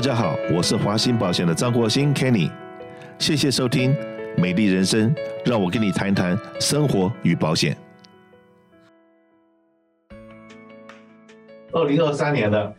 大家好，我是华兴保险的张国兴 Kenny，谢谢收听美丽人生，让我跟你谈谈生活与保险。二零二三年了，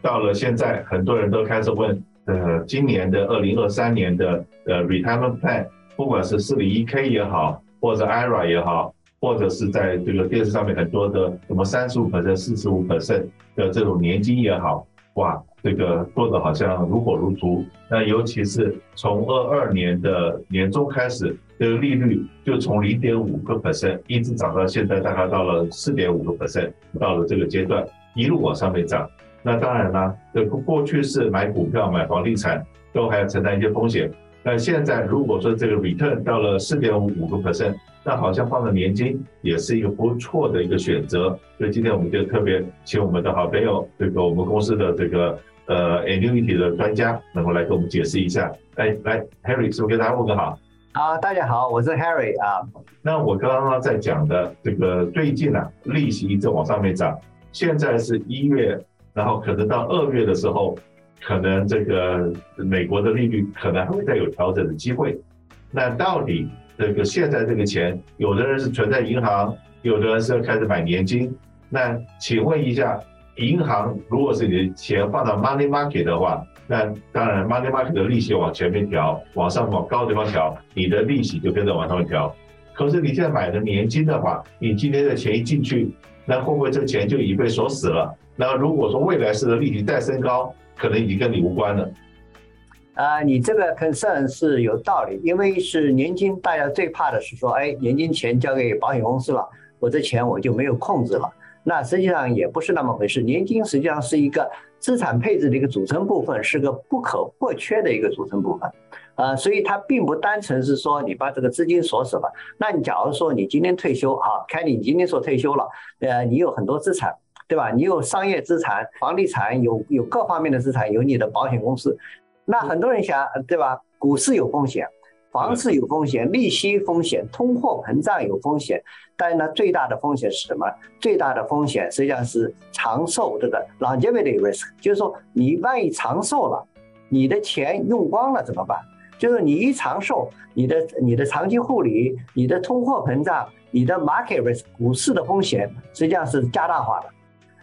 到了现在，很多人都开始问，呃，今年的二零二三年的呃 retirement plan，不管是四零一 K 也好，或者 IRA 也好，或者是在这个电视上面很多的什么三十五 percent、四十五 percent 的这种年金也好，哇，这个做的好像如火如荼。那尤其是从二二年的年中开始，这个利率就从零点五个 percent 一直涨到现在，大概到了四点五个 percent，到了这个阶段。一路往上面涨，那当然啦，这过去是买股票、买房地产都还要承担一些风险。那现在如果说这个 return 到了四点五个 percent，那好像放在年金也是一个不错的一个选择。所以今天我们就特别请我们的好朋友，这个我们公司的这个呃 annuity 的专家，能够来给我们解释一下。来来，Harry，是不是给大家问个好？啊，大家好，我是 Harry 啊。那我刚刚在讲的这个最近啊，利息一直往上面涨。现在是一月，然后可能到二月的时候，可能这个美国的利率可能还会再有调整的机会。那到底这个现在这个钱，有的人是存在银行，有的人是要开始买年金。那请问一下，银行如果是你的钱放到 money market 的话，那当然 money market 的利息往前面调，往上往高的地方调，你的利息就跟着往上面调。可是你现在买的年金的话，你今天的钱一进去。那会不会这个钱就已经被锁死了？那如果说未来式的利息再升高，可能已经跟你无关了。啊、你这个 concern 是有道理，因为是年金，大家最怕的是说，哎，年金钱交给保险公司了，我这钱我就没有控制了。那实际上也不是那么回事，年金实际上是一个资产配置的一个组成部分，是个不可或缺的一个组成部分。呃，所以它并不单纯是说你把这个资金锁死了。那你假如说你今天退休，啊，看你今天说退休了，呃，你有很多资产，对吧？你有商业资产、房地产，有有各方面的资产，有你的保险公司。那很多人想，对吧？股市有风险，房市有风险，利息风险，通货膨胀有风险。但是呢，最大的风险是什么？最大的风险实际上是长寿这个 longevity risk，就是说你万一长寿了，你的钱用光了怎么办？就是你一长寿，你的你的长期护理，你的通货膨胀，你的 market risk 股市的风险，实际上是加大化的。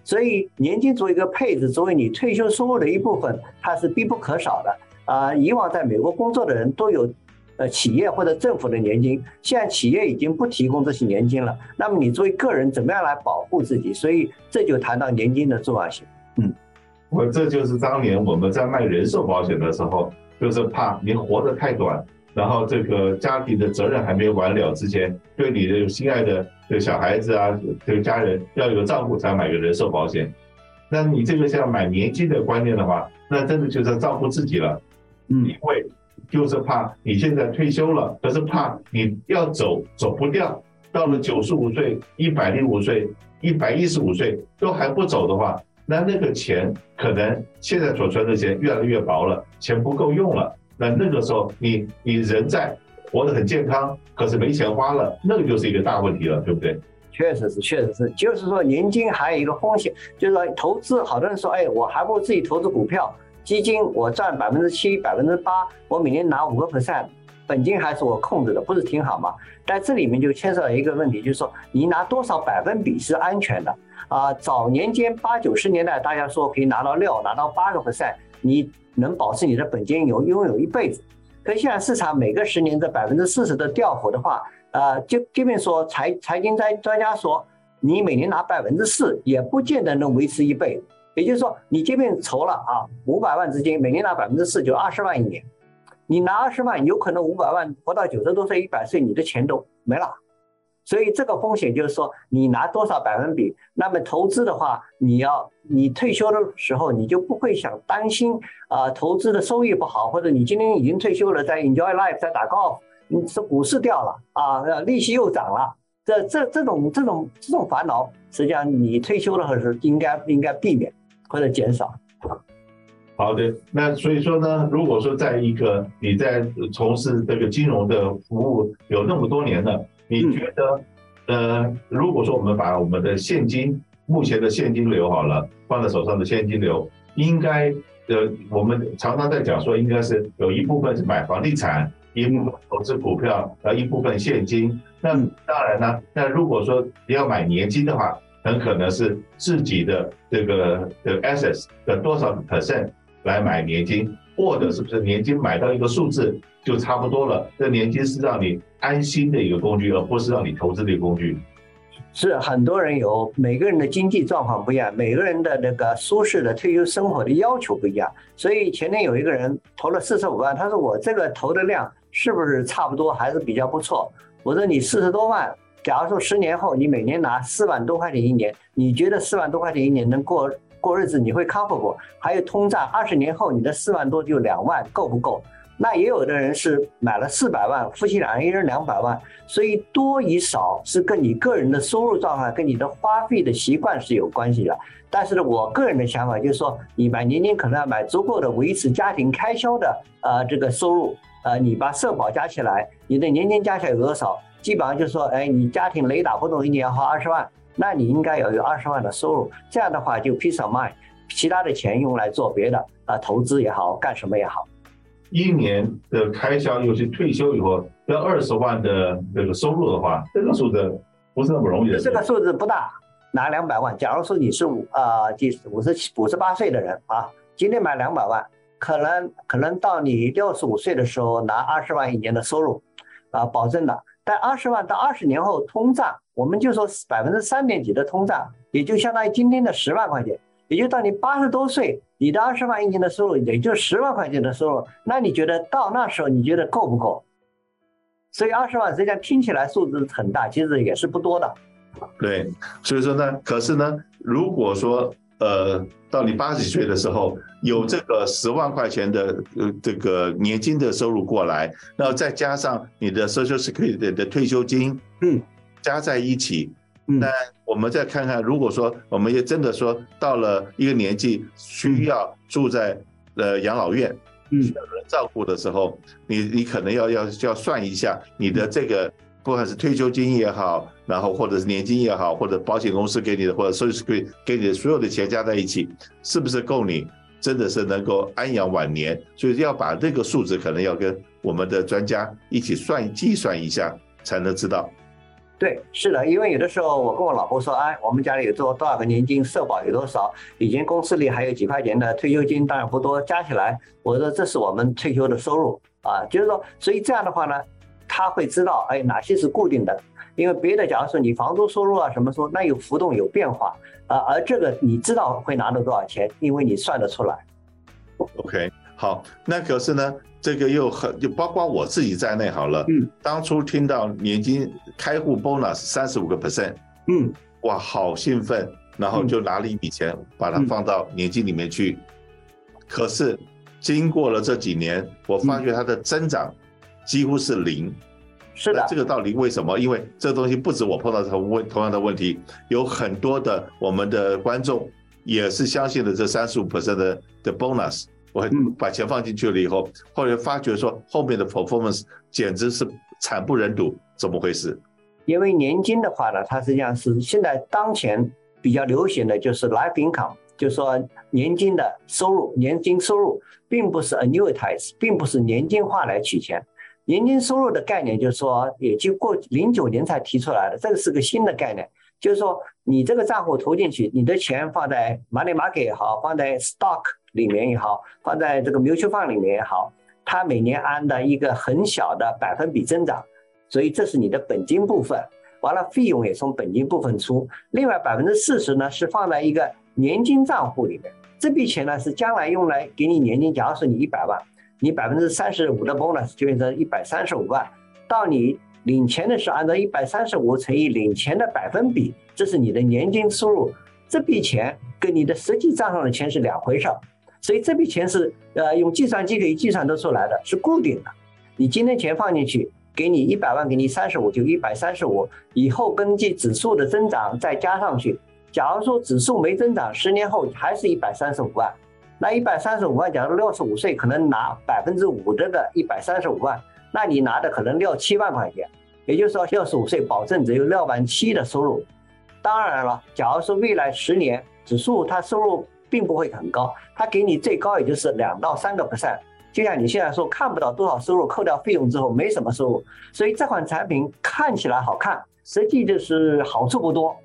所以年金作为一个配置，作为你退休收入的一部分，它是必不可少的。啊、呃，以往在美国工作的人都有，呃，企业或者政府的年金，现在企业已经不提供这些年金了。那么你作为个人，怎么样来保护自己？所以这就谈到年金的重要性。嗯，我这就是当年我们在卖人寿保险的时候。就是怕您活得太短，然后这个家庭的责任还没完了之前，对你的心爱的这个小孩子啊，这个家人要有照顾，才买个人寿保险。那你这个像买年金的观念的话，那真的就是要照顾自己了。嗯，因为就是怕你现在退休了，可是怕你要走走不掉，到了九十五岁、一百零五岁、一百一十五岁都还不走的话。那那个钱可能现在所存的钱越来越薄了，钱不够用了。那那个时候你你人在活得很健康，可是没钱花了，那个就是一个大问题了，对不对？确实是，确实是。就是说年金还有一个风险，就是说投资，好多人说，哎，我还不如自己投资股票、基金，我赚百分之七、百分之八，我每年拿五个 percent，本金还是我控制的，不是挺好吗？但这里面就牵涉到一个问题，就是说你拿多少百分比是安全的。啊，早年间八九十年代，大家说可以拿到六，拿到八个 percent，你能保持你的本金有拥有一辈子。可现在市场每个十年这百分之四十的掉幅的话，呃，就这边说财财经专专家说，你每年拿百分之四也不见得能维持一辈子。也就是说，你这边筹了啊五百万资金，每年拿百分之四就二十万一年，你拿二十万，有可能五百万活到九十多岁、一百岁，你的钱都没了。所以这个风险就是说，你拿多少百分比，那么投资的话，你要你退休的时候，你就不会想担心啊、投资的收益不好，或者你今天已经退休了，在 enjoy life，在打高尔夫，你这股市掉了啊，利息又涨了，这这这种这种这种烦恼，实际上你退休的时候应该应该避免或者减少。好的，那所以说呢，如果说在一个你在从事这个金融的服务有那么多年了。你觉得，呃，如果说我们把我们的现金目前的现金流好了放在手上的现金流，应该呃，我们常常在讲说，应该是有一部分是买房地产，一部分投资股票，呃，一部分现金。那当然呢，那如果说你要买年金的话，很可能是自己的这个的 assets 的多少 percent 来买年金，或者是不是年金买到一个数字就差不多了？这年金是让你安心的一个工具，而不是让你投资的一个工具。是很多人有每个人的经济状况不一样，每个人的那个舒适的退休生活的要求不一样。所以前天有一个人投了四十五万，他说我这个投的量是不是差不多，还是比较不错？我说你四十多万，假如说十年后你每年拿四万多块钱一年，你觉得四万多块钱一年能过过日子，你会 comfortable？还有通胀，二十年后你的四万多就两万，够不够？那也有的人是买了四百万，夫妻两人一人两百万，所以多与少是跟你个人的收入状况、跟你的花费的习惯是有关系的。但是呢，我个人的想法就是说，你买年金可能要买足够的维持家庭开销的呃这个收入，呃，你把社保加起来，你的年金加起来有多少？基本上就是说，哎，你家庭雷打不动一年要花二十万，那你应该要有二十万的收入，这样的话就 peace of mind，其他的钱用来做别的啊、呃，投资也好，干什么也好。一年的开销，尤其退休以后要二十万的这个收入的话，这个数字不是那么容易的。这个数字不大，拿两百万。假如说你是五啊，第五十七、五十八岁的人啊，今天买两百万，可能可能到你六十五岁的时候拿二十万一年的收入，啊，保证的。但二十万到二十年后通胀，我们就说百分之三点几的通胀，也就相当于今天的十万块钱。也就到你八十多岁，你的二十万一年的收入，也就十万块钱的收入，那你觉得到那时候你觉得够不够？所以二十万实际上听起来数字很大，其实也是不多的。对，所以说呢，可是呢，如果说呃，到你八十几岁的时候有这个十万块钱的呃这个年金的收入过来，然后再加上你的 Social Security 的退休金，嗯，加在一起。那我们再看看，如果说我们也真的说到了一个年纪，需要住在呃养老院，需要人照顾的时候，你你可能要要要算一下你的这个，不管是退休金也好，然后或者是年金也好，或者保险公司给你的，或者 Social Security 给你的所有的钱加在一起，是不是够你真的是能够安养晚年？所以要把这个数字可能要跟我们的专家一起算计算一下，才能知道。对，是的，因为有的时候我跟我老婆说，哎，我们家里有多多少个年金，社保有多少，以前公司里还有几块钱的退休金，当然不多，加起来，我说这是我们退休的收入啊，就是说，所以这样的话呢，他会知道，哎，哪些是固定的，因为别的，假如说你房租收入啊什么说，那有浮动有变化啊，而这个你知道会拿到多少钱，因为你算得出来。OK，好，那可是呢？这个又很就包括我自己在内好了。嗯，当初听到年金开户 bonus 三十五个 percent，嗯，哇，好兴奋，然后就拿了一笔钱，把它放到年金里面去。可是经过了这几年，我发觉它的增长几乎是零。是的，这个到底为什么？因为这东西不止我碰到同问同样的问题，有很多的我们的观众也是相信了这三十五 percent 的的 bonus。我把钱放进去了以后，后来发觉说后面的 performance 简直是惨不忍睹，怎么回事？因为年金的话呢，它实际上是现在当前比较流行的就是 life income，就是说年金的收入，年金收入并不是 annuitize，并不是年金化来取钱。年金收入的概念就是说，也就过零九年才提出来的，这个是个新的概念，就是说你这个账户投进去，你的钱放在 money market 也好，放在 stock。里面也好，放在这个 mutual fund 里面也好，它每年按的一个很小的百分比增长，所以这是你的本金部分。完了，费用也从本金部分出。另外百分之四十呢是放在一个年金账户里面，这笔钱呢是将来用来给你年金。假如说你一百万，你百分之三十五的 bonus 就变成一百三十五万。到你领钱的时候，按照一百三十五乘以领钱的百分比，这是你的年金收入。这笔钱跟你的实际账上的钱是两回事儿。所以这笔钱是呃用计算机可以计算得出来的，是固定的。你今天钱放进去，给你一百万，给你三十五，就一百三十五。以后根据指数的增长再加上去。假如说指数没增长，十年后还是一百三十五万。那一百三十五万，假如六十五岁可能拿百分之五的个一百三十五万，那你拿的可能六七万块钱。也就是说，六十五岁保证只有六万七的收入。当然了，假如说未来十年指数它收入。并不会很高，它给你最高也就是两到三个 percent。就像你现在说看不到多少收入，扣掉费用之后没什么收入，所以这款产品看起来好看，实际就是好处不多，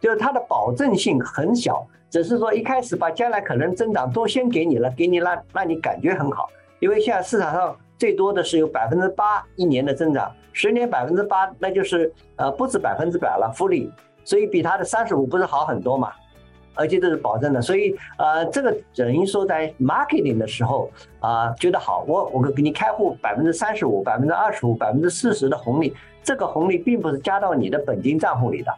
就是它的保证性很小，只是说一开始把将来可能增长都先给你了，给你让让你感觉很好，因为现在市场上最多的是有百分之八一年的增长，十年百分之八，那就是呃不止百分之百了复利，所以比它的三十五不是好很多嘛。而且这是保证的，所以呃，这个等于说在 marketing 的时候啊、觉得好，我我给你开户百分之三十五、百分之二十五、百分之四十的红利，这个红利并不是加到你的本金账户里的。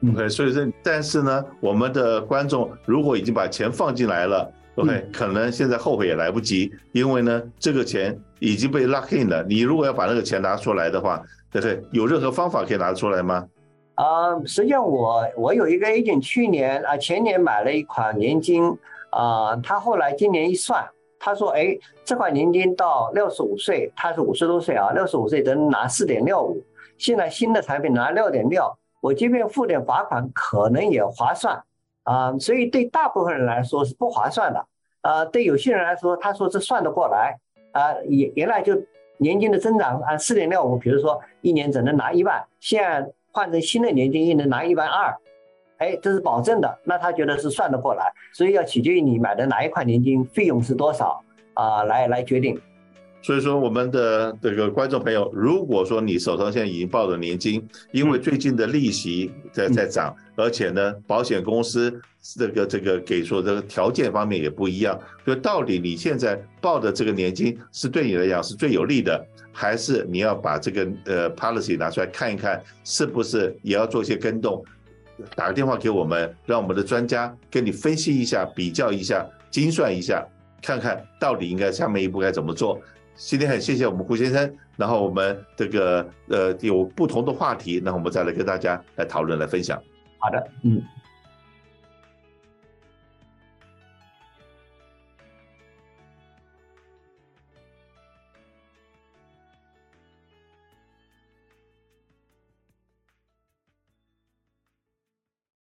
嗯，OK，所以说，但是呢，我们的观众如果已经把钱放进来了，OK，、嗯、可能现在后悔也来不及，因为呢，这个钱已经被 lock in 了。你如果要把那个钱拿出来的话，对不对？有任何方法可以拿出来吗？啊、呃，实际上我我有一个 agent，去年啊前年买了一款年金，啊、呃，他后来今年一算，他说，哎，这款年金到六十五岁，他是五十多岁啊，六十五岁能拿四点六五，现在新的产品拿六点六，我即便付点罚款可能也划算啊、所以对大部分人来说是不划算的，啊、对有些人来说，他说这算得过来，啊、原原来就年金的增长按四点六五，比如说一年只能拿一万，现在。换成新的年金，一年拿一万二，哎，这是保证的，那他觉得是算得过来，所以要取决于你买的哪一款年金，费用是多少啊，来来决定。所以说，我们的这个观众朋友，如果说你手上现在已经抱着年金，因为最近的利息在在涨，而且呢，保险公司这个这个给出的条件方面也不一样，所以到底你现在报的这个年金是对你来讲是最有利的，还是你要把这个呃 policy 拿出来看一看，是不是也要做一些跟动？打个电话给我们，让我们的专家跟你分析一下、比较一下、精算一下，看看到底应该下面一步该怎么做。今天很谢谢我们胡先生，然后我们这个呃有不同的话题，那我们再来跟大家来讨论来分享。好的，嗯。